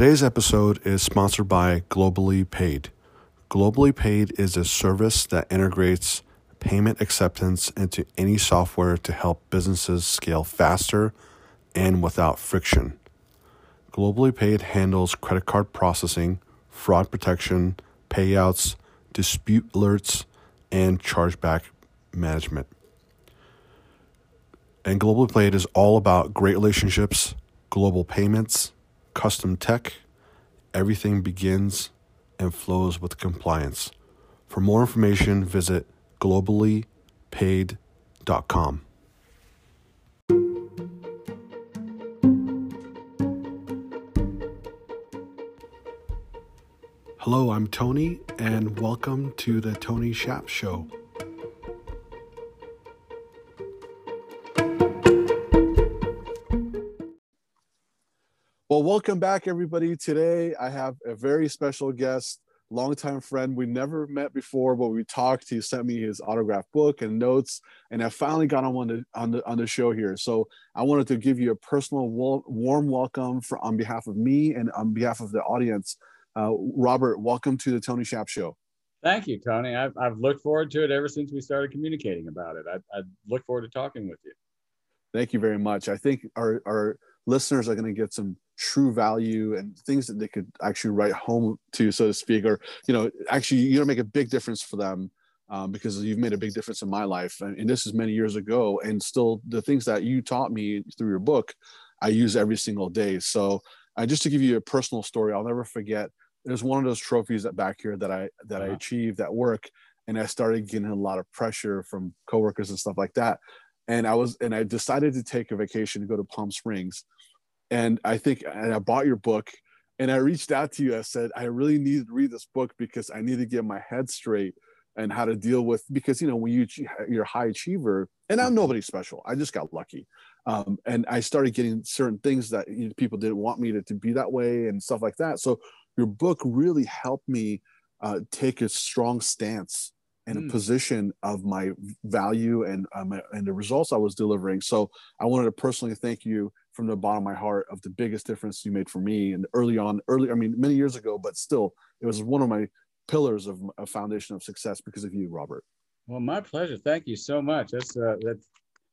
Today's episode is sponsored by Globally Paid. Globally Paid is a service that integrates payment acceptance into any software to help businesses scale faster and without friction. Globally Paid handles credit card processing, fraud protection, payouts, dispute alerts, and chargeback management. And Globally Paid is all about great relationships, global payments, custom tech. Everything begins and flows with compliance. For more information, visit globallypaid.com. Hello, I'm Tony, and welcome to the Tony Shap Show. Well, welcome back, everybody. Today, I have a very special guest, longtime friend. We never met before, but we talked. He sent me his autograph book and notes, and I finally got him on the on the on the show here. So I wanted to give you a personal warm welcome for on behalf of me and on behalf of the audience. Uh, Robert, welcome to the Tony Shap Show. Thank you, Tony. I've, I've looked forward to it ever since we started communicating about it. I, I look forward to talking with you. Thank you very much. I think our, our listeners are going to get some true value and things that they could actually write home to, so to speak, or you know, actually you know make a big difference for them um, because you've made a big difference in my life. And, and, this is many years ago, and still the things that you taught me through your book, I use every single day. So uh, just to give you a personal story, I'll never forget. There's one of those trophies that back here that I that uh-huh. I achieved at work, and I started getting a lot of pressure from coworkers and stuff like that. And I was and I decided to take a vacation to go to Palm Springs and I think and I bought your book and I reached out to you. I said I really need to read this book because I need to get my head straight and how to deal with because you know when you you're a high achiever and I'm nobody special. I just got lucky, um, and I started getting certain things that you know, people didn't want me to, to be that way and stuff like that. So your book really helped me uh, take a strong stance and a mm. position of my value and um, and the results I was delivering. So I wanted to personally thank you from the bottom of my heart of the biggest difference you made for me and early on early i mean many years ago but still it was one of my pillars of a foundation of success because of you robert. Well my pleasure. Thank you so much. That's uh that's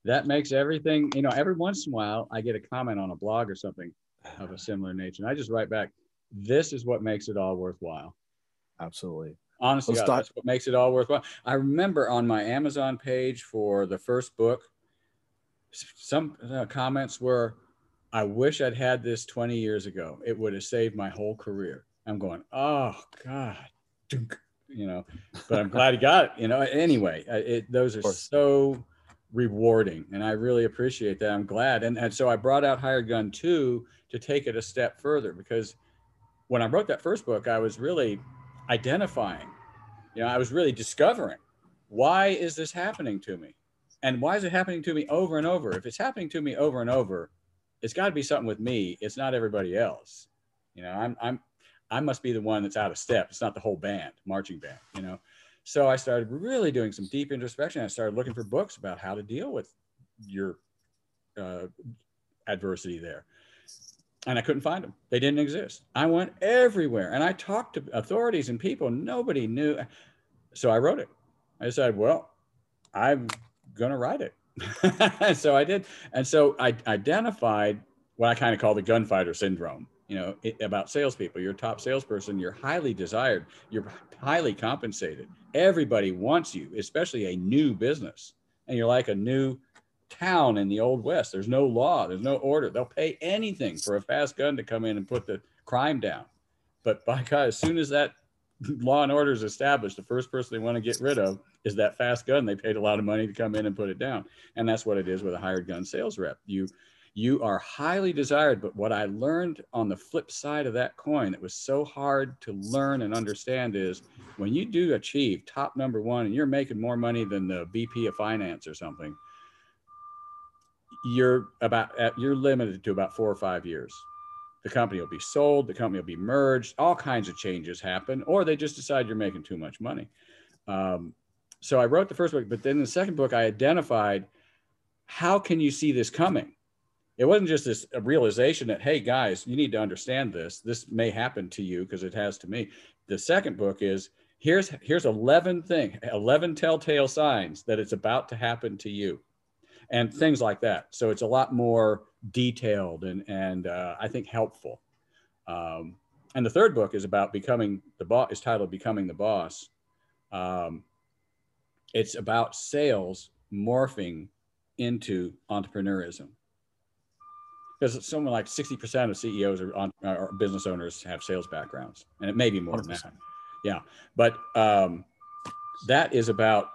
that makes everything you know every once in a while i get a comment on a blog or something of a similar nature and i just write back this is what makes it all worthwhile. Absolutely. Honestly God, that's what makes it all worthwhile. I remember on my amazon page for the first book some uh, comments were I wish I'd had this 20 years ago. It would have saved my whole career. I'm going, oh God, you know, but I'm glad he got it. You know, anyway, it, those are so rewarding, and I really appreciate that. I'm glad, and and so I brought out Hired Gun two to take it a step further because when I wrote that first book, I was really identifying, you know, I was really discovering why is this happening to me, and why is it happening to me over and over? If it's happening to me over and over it's got to be something with me. It's not everybody else. You know, I'm I'm I must be the one that's out of step. It's not the whole band, marching band. You know, so I started really doing some deep introspection. I started looking for books about how to deal with your uh, adversity there. And I couldn't find them. They didn't exist. I went everywhere and I talked to authorities and people. Nobody knew. So I wrote it. I decided, well, I'm going to write it. so I did. And so I identified what I kind of call the gunfighter syndrome. You know, it, about salespeople. You're a top salesperson. You're highly desired. You're highly compensated. Everybody wants you, especially a new business. And you're like a new town in the old west. There's no law. There's no order. They'll pay anything for a fast gun to come in and put the crime down. But by God, as soon as that law and order is established, the first person they want to get rid of is that fast gun. They paid a lot of money to come in and put it down. And that's what it is with a hired gun sales rep. You you are highly desired, but what I learned on the flip side of that coin that was so hard to learn and understand is when you do achieve top number one and you're making more money than the VP of finance or something, you're about you're limited to about four or five years the company will be sold, the company will be merged, all kinds of changes happen, or they just decide you're making too much money. Um, so I wrote the first book, but then the second book, I identified how can you see this coming? it wasn't just this realization that hey guys you need to understand this this may happen to you because it has to me the second book is here's here's 11 thing 11 telltale signs that it's about to happen to you and things like that so it's a lot more detailed and and uh, i think helpful um, and the third book is about becoming the boss is titled becoming the boss um, it's about sales morphing into entrepreneurism because someone like 60% of CEOs or, on, or business owners have sales backgrounds, and it may be more 100%. than that. Yeah, but um, that is about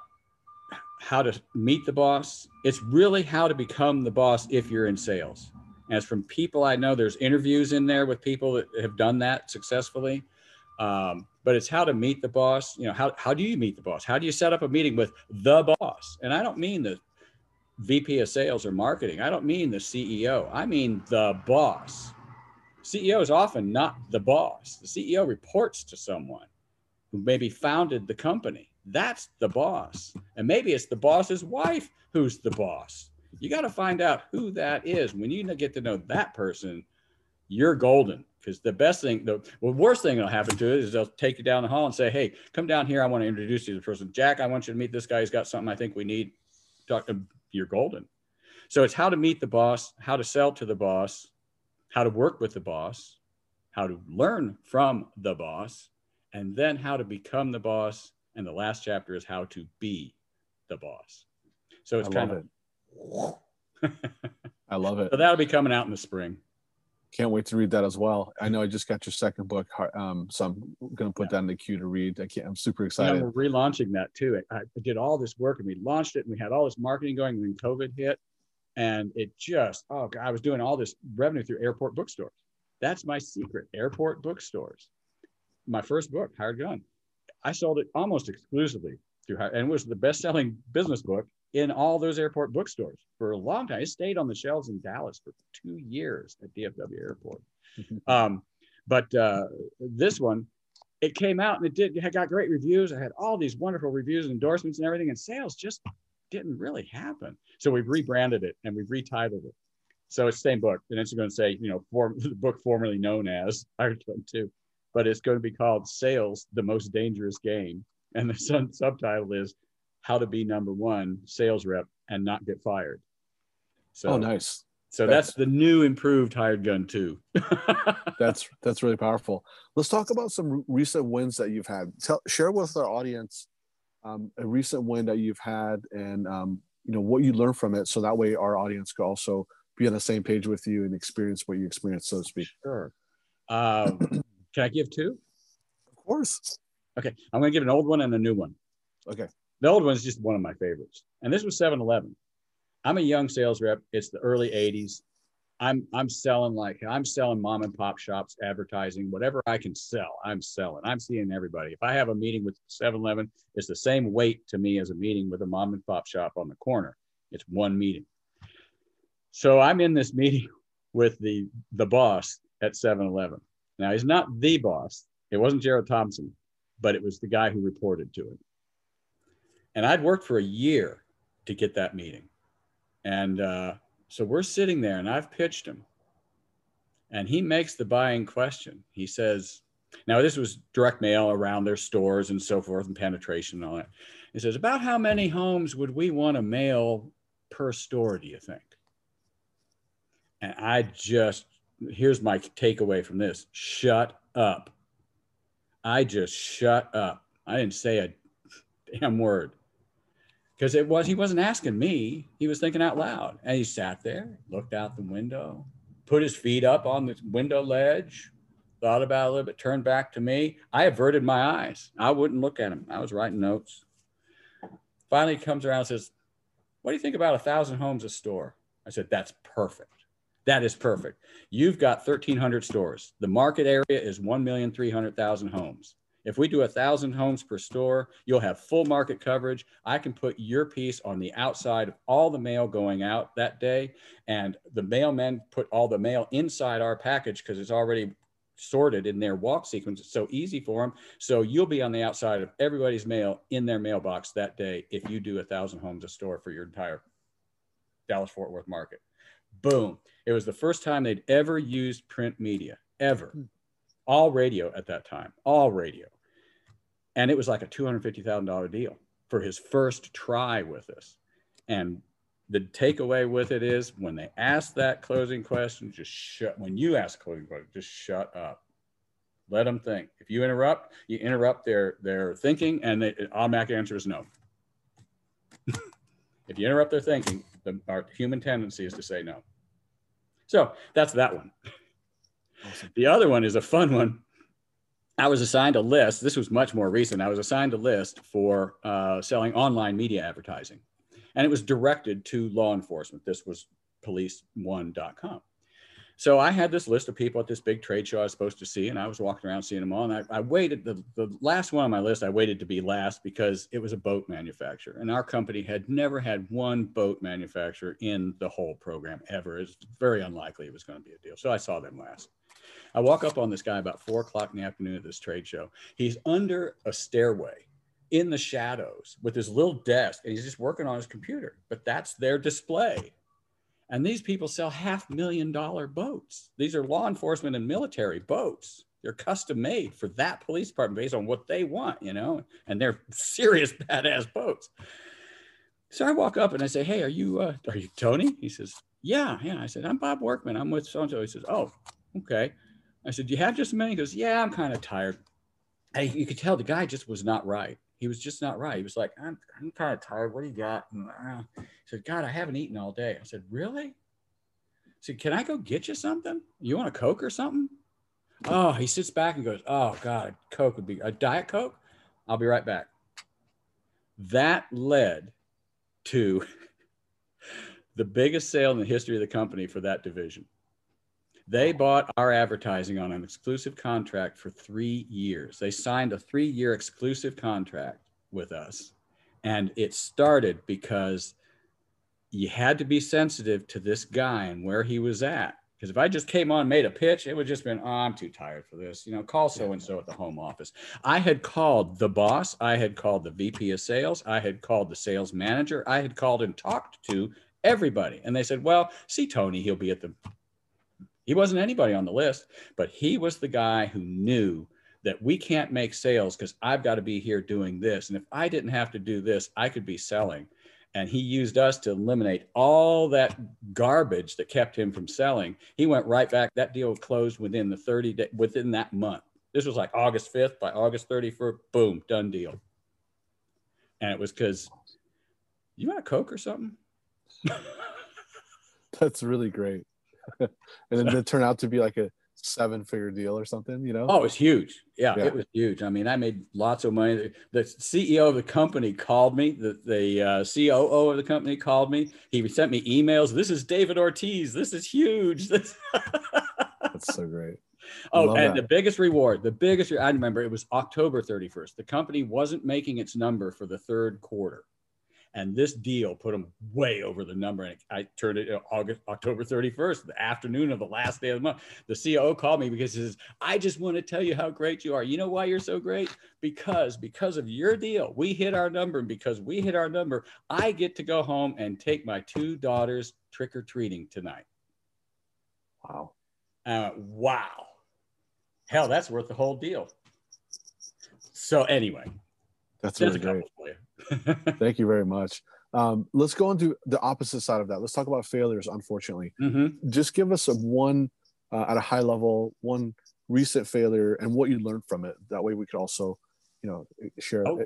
how to meet the boss. It's really how to become the boss if you're in sales. As from people I know, there's interviews in there with people that have done that successfully. Um, but it's how to meet the boss. You know, how, how do you meet the boss? How do you set up a meeting with the boss? And I don't mean the VP of sales or marketing. I don't mean the CEO. I mean the boss. CEO is often not the boss. The CEO reports to someone who maybe founded the company. That's the boss. And maybe it's the boss's wife who's the boss. You got to find out who that is. When you get to know that person, you're golden. Because the best thing, the worst thing that'll happen to it is they'll take you down the hall and say, "Hey, come down here. I want to introduce you to the person. Jack, I want you to meet this guy. He's got something I think we need. Talk to you're golden. So it's how to meet the boss, how to sell to the boss, how to work with the boss, how to learn from the boss, and then how to become the boss. And the last chapter is how to be the boss. So it's I kind of. I love it. So that'll be coming out in the spring. Can't wait to read that as well. I know I just got your second book, um, so I'm going to put yeah. that in the queue to read. I can't, I'm super excited. Yeah, we're relaunching that too. I, I did all this work and we launched it and we had all this marketing going when COVID hit. And it just, oh, God, I was doing all this revenue through airport bookstores. That's my secret airport bookstores. My first book, Hired Gun, I sold it almost exclusively through, and it was the best selling business book in all those airport bookstores for a long time. It stayed on the shelves in Dallas for two years at DFW Airport. um, but uh, this one, it came out and it did it got great reviews. I had all these wonderful reviews, and endorsements, and everything, and sales just didn't really happen. So we've rebranded it and we've retitled it. So it's the same book, and it's going to say, you know, form, the book formerly known as Gun Two, but it's going to be called Sales: The Most Dangerous Game, and the sub- subtitle is how to be number one sales rep and not get fired. So oh, nice. So that's, that's the new improved hired gun too. that's that's really powerful. Let's talk about some recent wins that you've had. Tell, share with our audience um, a recent win that you've had, and um, you know what you learned from it, so that way our audience could also be on the same page with you and experience what you experienced, so to speak. Sure. Um, can I give two? Of course. Okay, I'm going to give an old one and a new one. Okay. The old one is just one of my favorites. And this was 7 Eleven. I'm a young sales rep. It's the early 80s. I'm I'm selling like I'm selling mom and pop shops, advertising, whatever I can sell, I'm selling. I'm seeing everybody. If I have a meeting with 7-Eleven, it's the same weight to me as a meeting with a mom and pop shop on the corner. It's one meeting. So I'm in this meeting with the the boss at 7-Eleven. Now he's not the boss. It wasn't Jere Thompson, but it was the guy who reported to him. And I'd worked for a year to get that meeting. And uh, so we're sitting there and I've pitched him. And he makes the buying question. He says, now this was direct mail around their stores and so forth and penetration and all that. He says, about how many homes would we want to mail per store, do you think? And I just, here's my takeaway from this. Shut up. I just shut up. I didn't say a damn word. Because it was he wasn't asking me. He was thinking out loud. And he sat there looked out the window put his feet up on the window ledge thought about it a little bit turned back to me. I averted my eyes. I wouldn't look at him. I was writing notes. Finally he comes around and says what do you think about a thousand homes a store? I said that's perfect that is perfect you've got 1300 stores the market area is 1,300,000 homes if we do a thousand homes per store, you'll have full market coverage. I can put your piece on the outside of all the mail going out that day, and the mailmen put all the mail inside our package because it's already sorted in their walk sequence. It's so easy for them. So you'll be on the outside of everybody's mail in their mailbox that day if you do a thousand homes a store for your entire Dallas Fort Worth market. Boom. It was the first time they'd ever used print media, ever. Hmm. All radio at that time, all radio. And it was like a $250,000 deal for his first try with us. And the takeaway with it is when they ask that closing question, just shut, when you ask closing question, just shut up. Let them think. If you interrupt, you interrupt their, their thinking and the automatic answer is no. if you interrupt their thinking, the, our human tendency is to say no. So that's that one. Awesome. The other one is a fun one. I was assigned a list. This was much more recent. I was assigned a list for uh, selling online media advertising, and it was directed to law enforcement. This was police1.com. So I had this list of people at this big trade show I was supposed to see, and I was walking around seeing them all. And I, I waited, the, the last one on my list, I waited to be last because it was a boat manufacturer. And our company had never had one boat manufacturer in the whole program ever. It's very unlikely it was going to be a deal. So I saw them last. I walk up on this guy about four o'clock in the afternoon at this trade show. He's under a stairway in the shadows with his little desk, and he's just working on his computer. But that's their display. And these people sell half million dollar boats. These are law enforcement and military boats. They're custom made for that police department based on what they want, you know, and they're serious badass boats. So I walk up and I say, Hey, are you, uh, are you Tony? He says, Yeah, yeah. I said, I'm Bob Workman. I'm with so and so. He says, Oh, okay. I said, Do you have just a minute? He goes, Yeah, I'm kind of tired. And you could tell the guy just was not right. He was just not right. He was like, I'm, I'm kind of tired. What do you got? And, uh, he said, God, I haven't eaten all day. I said, Really? I said, Can I go get you something? You want a Coke or something? Oh, he sits back and goes, Oh, God, Coke would be a Diet Coke. I'll be right back. That led to the biggest sale in the history of the company for that division. They bought our advertising on an exclusive contract for three years. They signed a three year exclusive contract with us. And it started because you had to be sensitive to this guy and where he was at. Because if I just came on and made a pitch, it would just been, oh, I'm too tired for this. You know, call so and so at the home office. I had called the boss. I had called the VP of sales. I had called the sales manager. I had called and talked to everybody. And they said, well, see Tony, he'll be at the he wasn't anybody on the list, but he was the guy who knew that we can't make sales because I've got to be here doing this. And if I didn't have to do this, I could be selling. And he used us to eliminate all that garbage that kept him from selling. He went right back. That deal closed within the 30 day, within that month. This was like August 5th. By August 31st, boom, done deal. And it was because you want a Coke or something? That's really great. and then it turned out to be like a seven figure deal or something, you know? Oh, it was huge. Yeah, yeah, it was huge. I mean, I made lots of money. The CEO of the company called me, the, the uh, COO of the company called me. He sent me emails. This is David Ortiz. This is huge. This... That's so great. Oh, and that. the biggest reward, the biggest, I remember it was October 31st. The company wasn't making its number for the third quarter. And this deal put them way over the number. And I turned it August, October 31st, the afternoon of the last day of the month. The CEO called me because he says, I just want to tell you how great you are. You know why you're so great? Because because of your deal, we hit our number. And because we hit our number, I get to go home and take my two daughters trick or treating tonight. Wow. Uh, wow. Hell, that's worth the whole deal. So anyway, that's really great. Thank you very much. Um, let's go into the opposite side of that. Let's talk about failures. Unfortunately, mm-hmm. just give us a one uh, at a high level, one recent failure, and what you learned from it. That way, we could also, you know, share oh.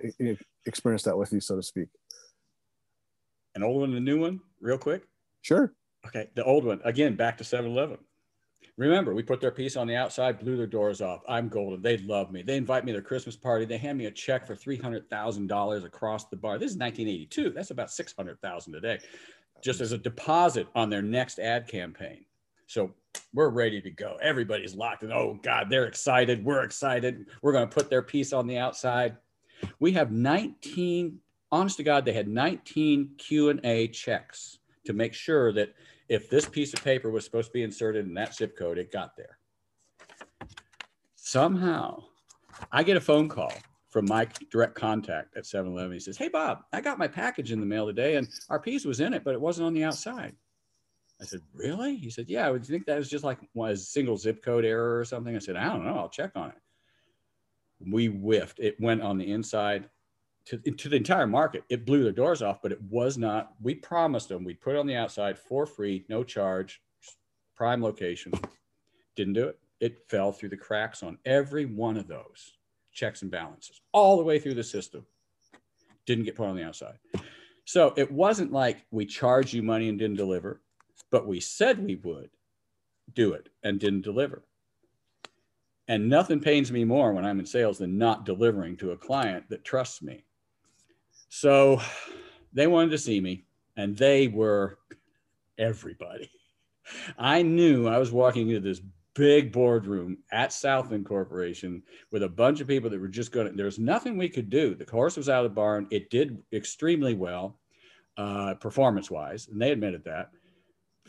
experience that with you, so to speak. An old one, and a new one, real quick. Sure. Okay, the old one again. Back to 7-Eleven. Remember, we put their piece on the outside, blew their doors off. I'm golden. They love me. They invite me to their Christmas party. They hand me a check for $300,000 across the bar. This is 1982. That's about 600,000 a day, just as a deposit on their next ad campaign. So we're ready to go. Everybody's locked in. Oh God, they're excited. We're excited. We're going to put their piece on the outside. We have 19, honest to God, they had 19 Q&A checks to make sure that if this piece of paper was supposed to be inserted in that zip code, it got there. Somehow, I get a phone call from my direct contact at 7 Eleven. He says, Hey, Bob, I got my package in the mail today and our piece was in it, but it wasn't on the outside. I said, really? He said, yeah. Would you think that was just like a single zip code error or something? I said, I don't know. I'll check on it. We whiffed. It went on the inside to, to the entire market. It blew the doors off, but it was not. We promised them we'd put it on the outside for free, no charge, prime location. Didn't do it. It fell through the cracks on every one of those checks and balances, all the way through the system. Didn't get put on the outside. So it wasn't like we charged you money and didn't deliver, but we said we would do it and didn't deliver. And nothing pains me more when I'm in sales than not delivering to a client that trusts me. So they wanted to see me, and they were everybody. I knew I was walking into this big boardroom at Southland Corporation with a bunch of people that were just going to, there's nothing we could do. The horse was out of the barn. It did extremely well, uh, performance wise, and they admitted that.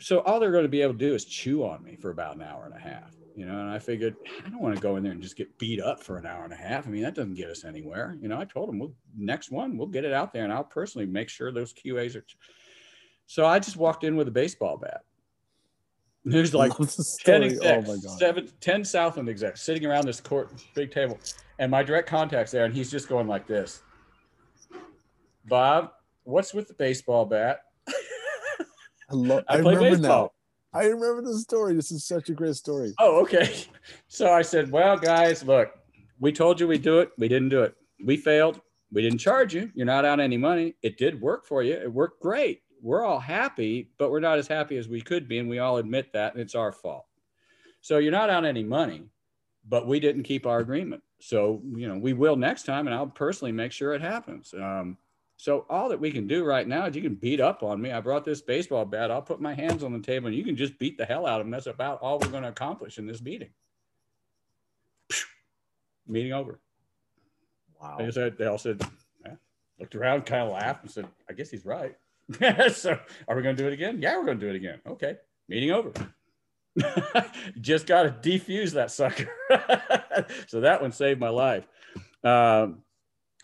So all they're going to be able to do is chew on me for about an hour and a half, you know. And I figured I don't want to go in there and just get beat up for an hour and a half. I mean, that doesn't get us anywhere, you know. I told them, well, next one, we'll get it out there, and I'll personally make sure those QAs are. So I just walked in with a baseball bat there's like 10 execs, oh seven, 10 Southland execs sitting around this court, big table. And my direct contact's there, and he's just going like this Bob, what's with the baseball bat? I, love, I, I play remember baseball. I remember the story. This is such a great story. Oh, okay. So I said, Well, guys, look, we told you we'd do it. We didn't do it. We failed. We didn't charge you. You're not out any money. It did work for you. It worked great we're all happy, but we're not as happy as we could be. And we all admit that, and it's our fault. So you're not out any money, but we didn't keep our agreement. So, you know, we will next time, and I'll personally make sure it happens. Um, so all that we can do right now is you can beat up on me. I brought this baseball bat. I'll put my hands on the table and you can just beat the hell out of them. That's about all we're going to accomplish in this meeting. Meeting over. Wow. They, said, they all said, eh, looked around, kind of laughed and said, I guess he's right. so are we going to do it again? Yeah, we're going to do it again. Okay. Meeting over. Just got to defuse that sucker. so that one saved my life. Um,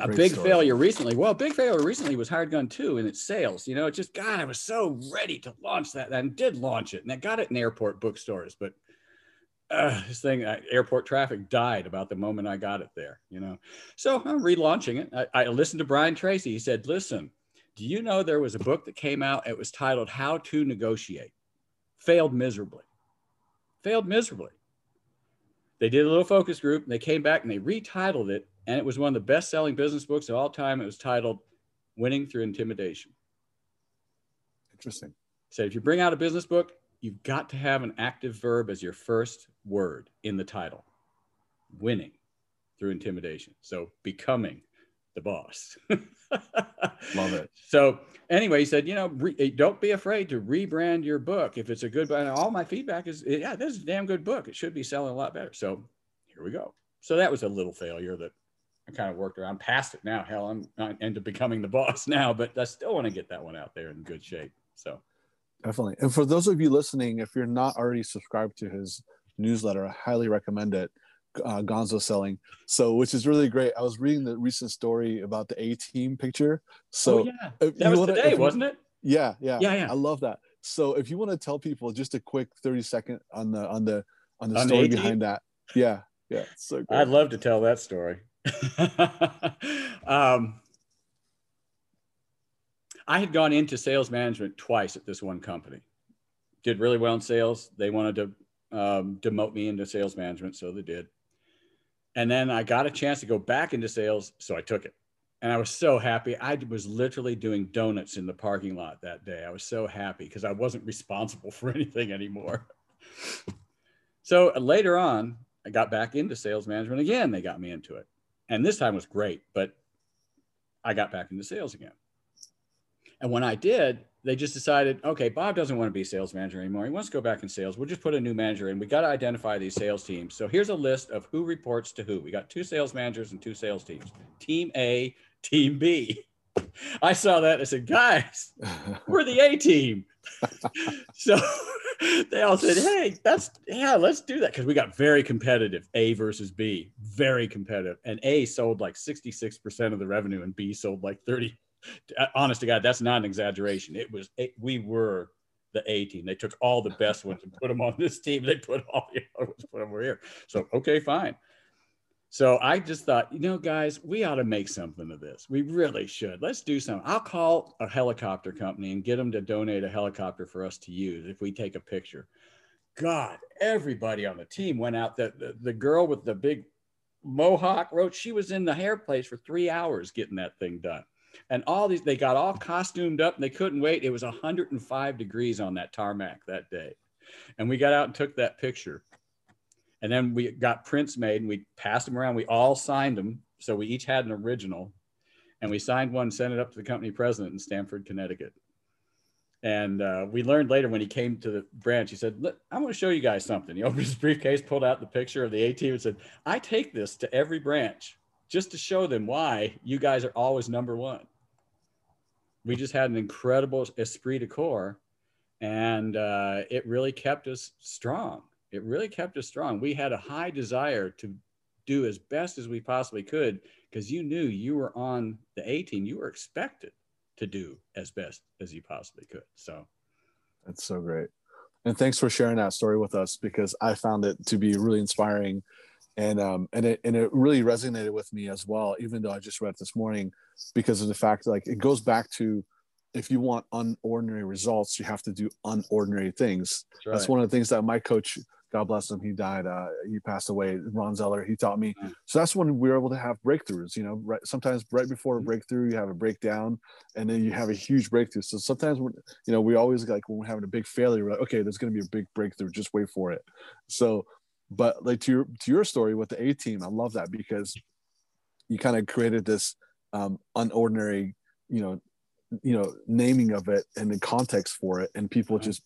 a Great big story. failure recently. Well, big failure recently was Hired Gun 2 in its sales. You know, it just, God, I was so ready to launch that and did launch it. And I got it in airport bookstores. But uh, this thing, uh, airport traffic died about the moment I got it there, you know. So I'm relaunching it. I, I listened to Brian Tracy. He said, listen, do you know there was a book that came out? It was titled How to Negotiate. Failed miserably. Failed miserably. They did a little focus group and they came back and they retitled it. And it was one of the best selling business books of all time. It was titled Winning Through Intimidation. Interesting. So if you bring out a business book, you've got to have an active verb as your first word in the title winning through intimidation. So becoming the boss. Love it. So anyway, he said, you know, re- eh, don't be afraid to rebrand your book if it's a good. And all my feedback is, yeah, this is a damn good book. It should be selling a lot better. So here we go. So that was a little failure that I kind of worked around. Past it now. Hell, I'm into becoming the boss now, but I still want to get that one out there in good shape. So definitely. And for those of you listening, if you're not already subscribed to his newsletter, I highly recommend it uh, Gonzo selling. So, which is really great. I was reading the recent story about the A team picture. So, oh, yeah, that was wanna, today, wasn't it? Yeah, yeah, yeah, yeah. I love that. So, if you want to tell people just a quick thirty second on the on the on the on story the behind that, yeah, yeah, so great. I'd love to tell that story. um, I had gone into sales management twice at this one company. Did really well in sales. They wanted to um, demote me into sales management, so they did. And then I got a chance to go back into sales, so I took it. And I was so happy. I was literally doing donuts in the parking lot that day. I was so happy because I wasn't responsible for anything anymore. so later on, I got back into sales management again. They got me into it. And this time was great, but I got back into sales again. And when I did, they just decided, okay, Bob doesn't want to be sales manager anymore. He wants to go back in sales. We'll just put a new manager in. We got to identify these sales teams. So here's a list of who reports to who. We got two sales managers and two sales teams. Team A, Team B. I saw that. I said, guys, we're the A team. so they all said, hey, that's, yeah, let's do that. Because we got very competitive, A versus B, very competitive. And A sold like 66% of the revenue and B sold like 30 uh, honest to God, that's not an exaggeration. It was, it, we were the A team. They took all the best ones and put them on this team. They put all the other ones, put them over here. So, okay, fine. So I just thought, you know, guys, we ought to make something of this. We really should. Let's do something. I'll call a helicopter company and get them to donate a helicopter for us to use if we take a picture. God, everybody on the team went out. The, the, the girl with the big mohawk wrote, she was in the hair place for three hours getting that thing done. And all these, they got all costumed up and they couldn't wait. It was 105 degrees on that tarmac that day. And we got out and took that picture. And then we got prints made and we passed them around. We all signed them. So we each had an original and we signed one, sent it up to the company president in Stamford, Connecticut. And uh, we learned later when he came to the branch, he said, Look, I want to show you guys something. He opened his briefcase, pulled out the picture of the A team and said, I take this to every branch just to show them why you guys are always number one. We just had an incredible esprit de corps and uh, it really kept us strong it really kept us strong. We had a high desire to do as best as we possibly could because you knew you were on the A team. You were expected to do as best as you possibly could. So that's so great. And thanks for sharing that story with us because I found it to be really inspiring and um and it and it really resonated with me as well even though I just read this morning because of the fact like it goes back to if you want unordinary results you have to do unordinary things that's, right. that's one of the things that my coach God bless him. He died. Uh, he passed away. Ron Zeller. He taught me. Mm-hmm. So that's when we were able to have breakthroughs. You know, right, sometimes right before a mm-hmm. breakthrough, you have a breakdown, and then you have a huge breakthrough. So sometimes, you know, we always like when we're having a big failure, we're like, okay, there's going to be a big breakthrough. Just wait for it. So, but like to your to your story with the A team, I love that because you kind of created this um, unordinary, you know, you know, naming of it and the context for it, and people mm-hmm. just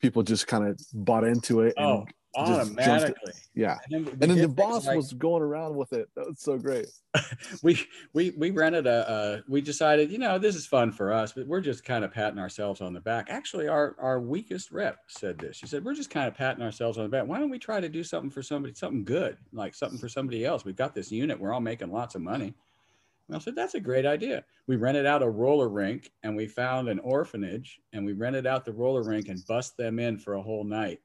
people just kind of bought into it and oh automatically. Yeah. And then, and then the boss like, was going around with it. That was so great. we we we rented a, we decided, you know, this is fun for us, but we're just kind of patting ourselves on the back. Actually, our our weakest rep said this. She said, We're just kind of patting ourselves on the back. Why don't we try to do something for somebody, something good, like something for somebody else? We've got this unit, we're all making lots of money. And I said, that's a great idea. We rented out a roller rink and we found an orphanage and we rented out the roller rink and bust them in for a whole night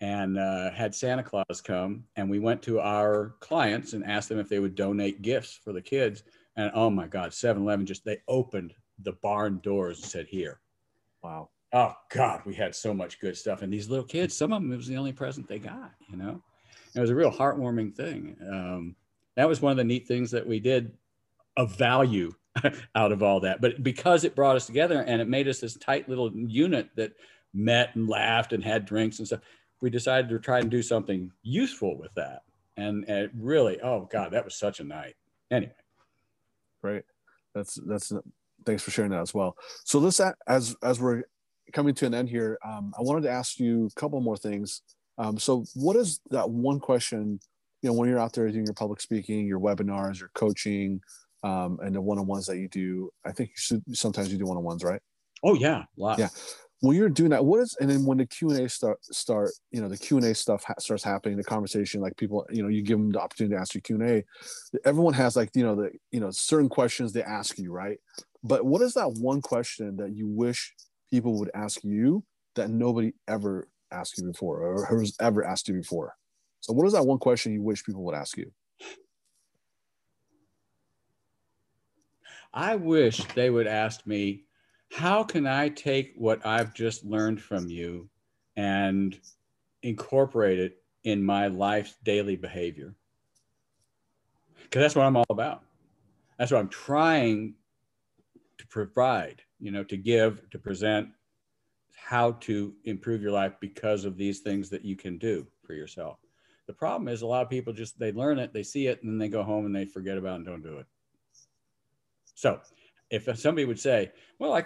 and uh, had Santa Claus come. And we went to our clients and asked them if they would donate gifts for the kids. And oh my God, 7 Eleven just, they opened the barn doors and said, here. Wow. Oh God, we had so much good stuff. And these little kids, some of them, it was the only present they got, you know? It was a real heartwarming thing. Um, that was one of the neat things that we did of value out of all that. But because it brought us together and it made us this tight little unit that met and laughed and had drinks and stuff, we decided to try and do something useful with that. And, it really, oh God, that was such a night. Anyway. Right. That's, that's, thanks for sharing that as well. So this, as, as we're coming to an end here, um, I wanted to ask you a couple more things. Um, so what is that one question, you know, when you're out there doing your public speaking, your webinars, your coaching, um, and the one-on-ones that you do, I think you should, sometimes you do one-on-ones, right? Oh yeah. Yeah when you're doing that what is and then when the q&a start start you know the q&a stuff ha- starts happening the conversation like people you know you give them the opportunity to ask you q&a everyone has like you know the you know certain questions they ask you right but what is that one question that you wish people would ask you that nobody ever asked you before or has ever asked you before so what is that one question you wish people would ask you i wish they would ask me how can I take what I've just learned from you and incorporate it in my life's daily behavior? Because that's what I'm all about. That's what I'm trying to provide, you know, to give, to present how to improve your life because of these things that you can do for yourself. The problem is a lot of people just they learn it, they see it, and then they go home and they forget about it and don't do it. So if somebody would say, well, I,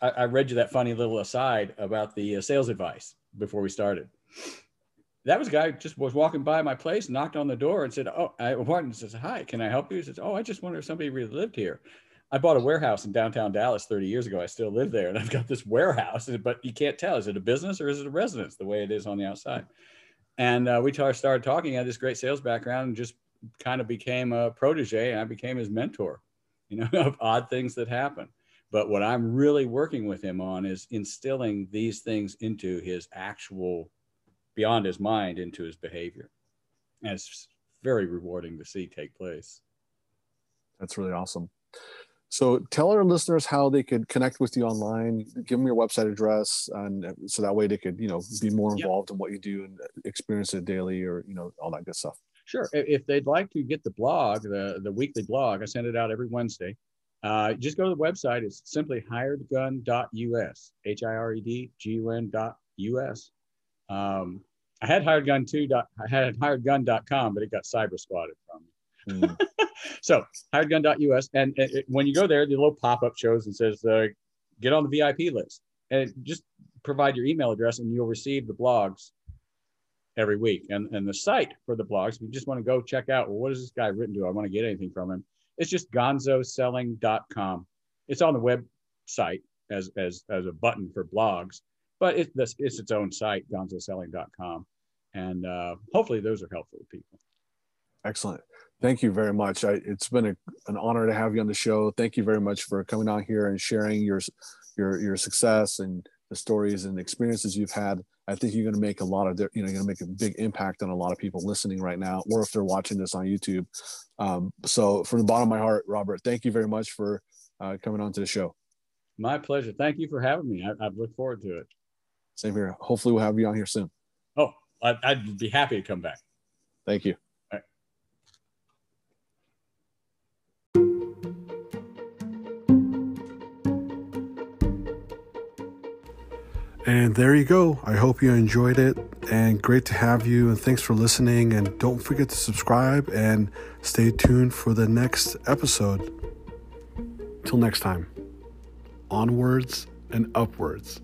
I, I read you that funny little aside about the uh, sales advice before we started. That was a guy just was walking by my place, knocked on the door, and said, "Oh, I wanted says, hi, can I help you?" He says, "Oh, I just wonder if somebody really lived here." I bought a warehouse in downtown Dallas 30 years ago. I still live there, and I've got this warehouse, but you can't tell is it a business or is it a residence the way it is on the outside. And uh, we t- started talking. He had this great sales background, and just kind of became a protege. And I became his mentor, you know, of odd things that happen But what I'm really working with him on is instilling these things into his actual, beyond his mind, into his behavior. And it's very rewarding to see take place. That's really awesome. So tell our listeners how they could connect with you online. Give them your website address, and so that way they could, you know, be more involved yep. in what you do and experience it daily, or you know, all that good stuff. Sure. If they'd like to get the blog, the the weekly blog, I send it out every Wednesday. Uh, just go to the website. It's simply hiredgun.us, H I R E D G U N dot US. Um, I had hiredgun too. I had hiredgun.com, but it got cyber squatted from me. Mm. so hiredgun.us. And it, it, when you go there, the little pop up shows and says, uh, get on the VIP list. And just provide your email address and you'll receive the blogs every week. And, and the site for the blogs, if you just want to go check out, well, what is this guy written to? I want to get anything from him it's just gonzoselling.com. It's on the website as, as, as a button for blogs, but it's, it's its own site, gonzoselling.com. And uh, hopefully those are helpful to people. Excellent. Thank you very much. I, it's been a, an honor to have you on the show. Thank you very much for coming on here and sharing your, your, your success and the stories and experiences you've had. I think you're going to make a lot of, you know, you're going to make a big impact on a lot of people listening right now, or if they're watching this on YouTube. Um, so, from the bottom of my heart, Robert, thank you very much for uh, coming on to the show. My pleasure. Thank you for having me. I, I look forward to it. Same here. Hopefully, we'll have you on here soon. Oh, I'd, I'd be happy to come back. Thank you. And there you go. I hope you enjoyed it and great to have you. And thanks for listening. And don't forget to subscribe and stay tuned for the next episode. Till next time, onwards and upwards.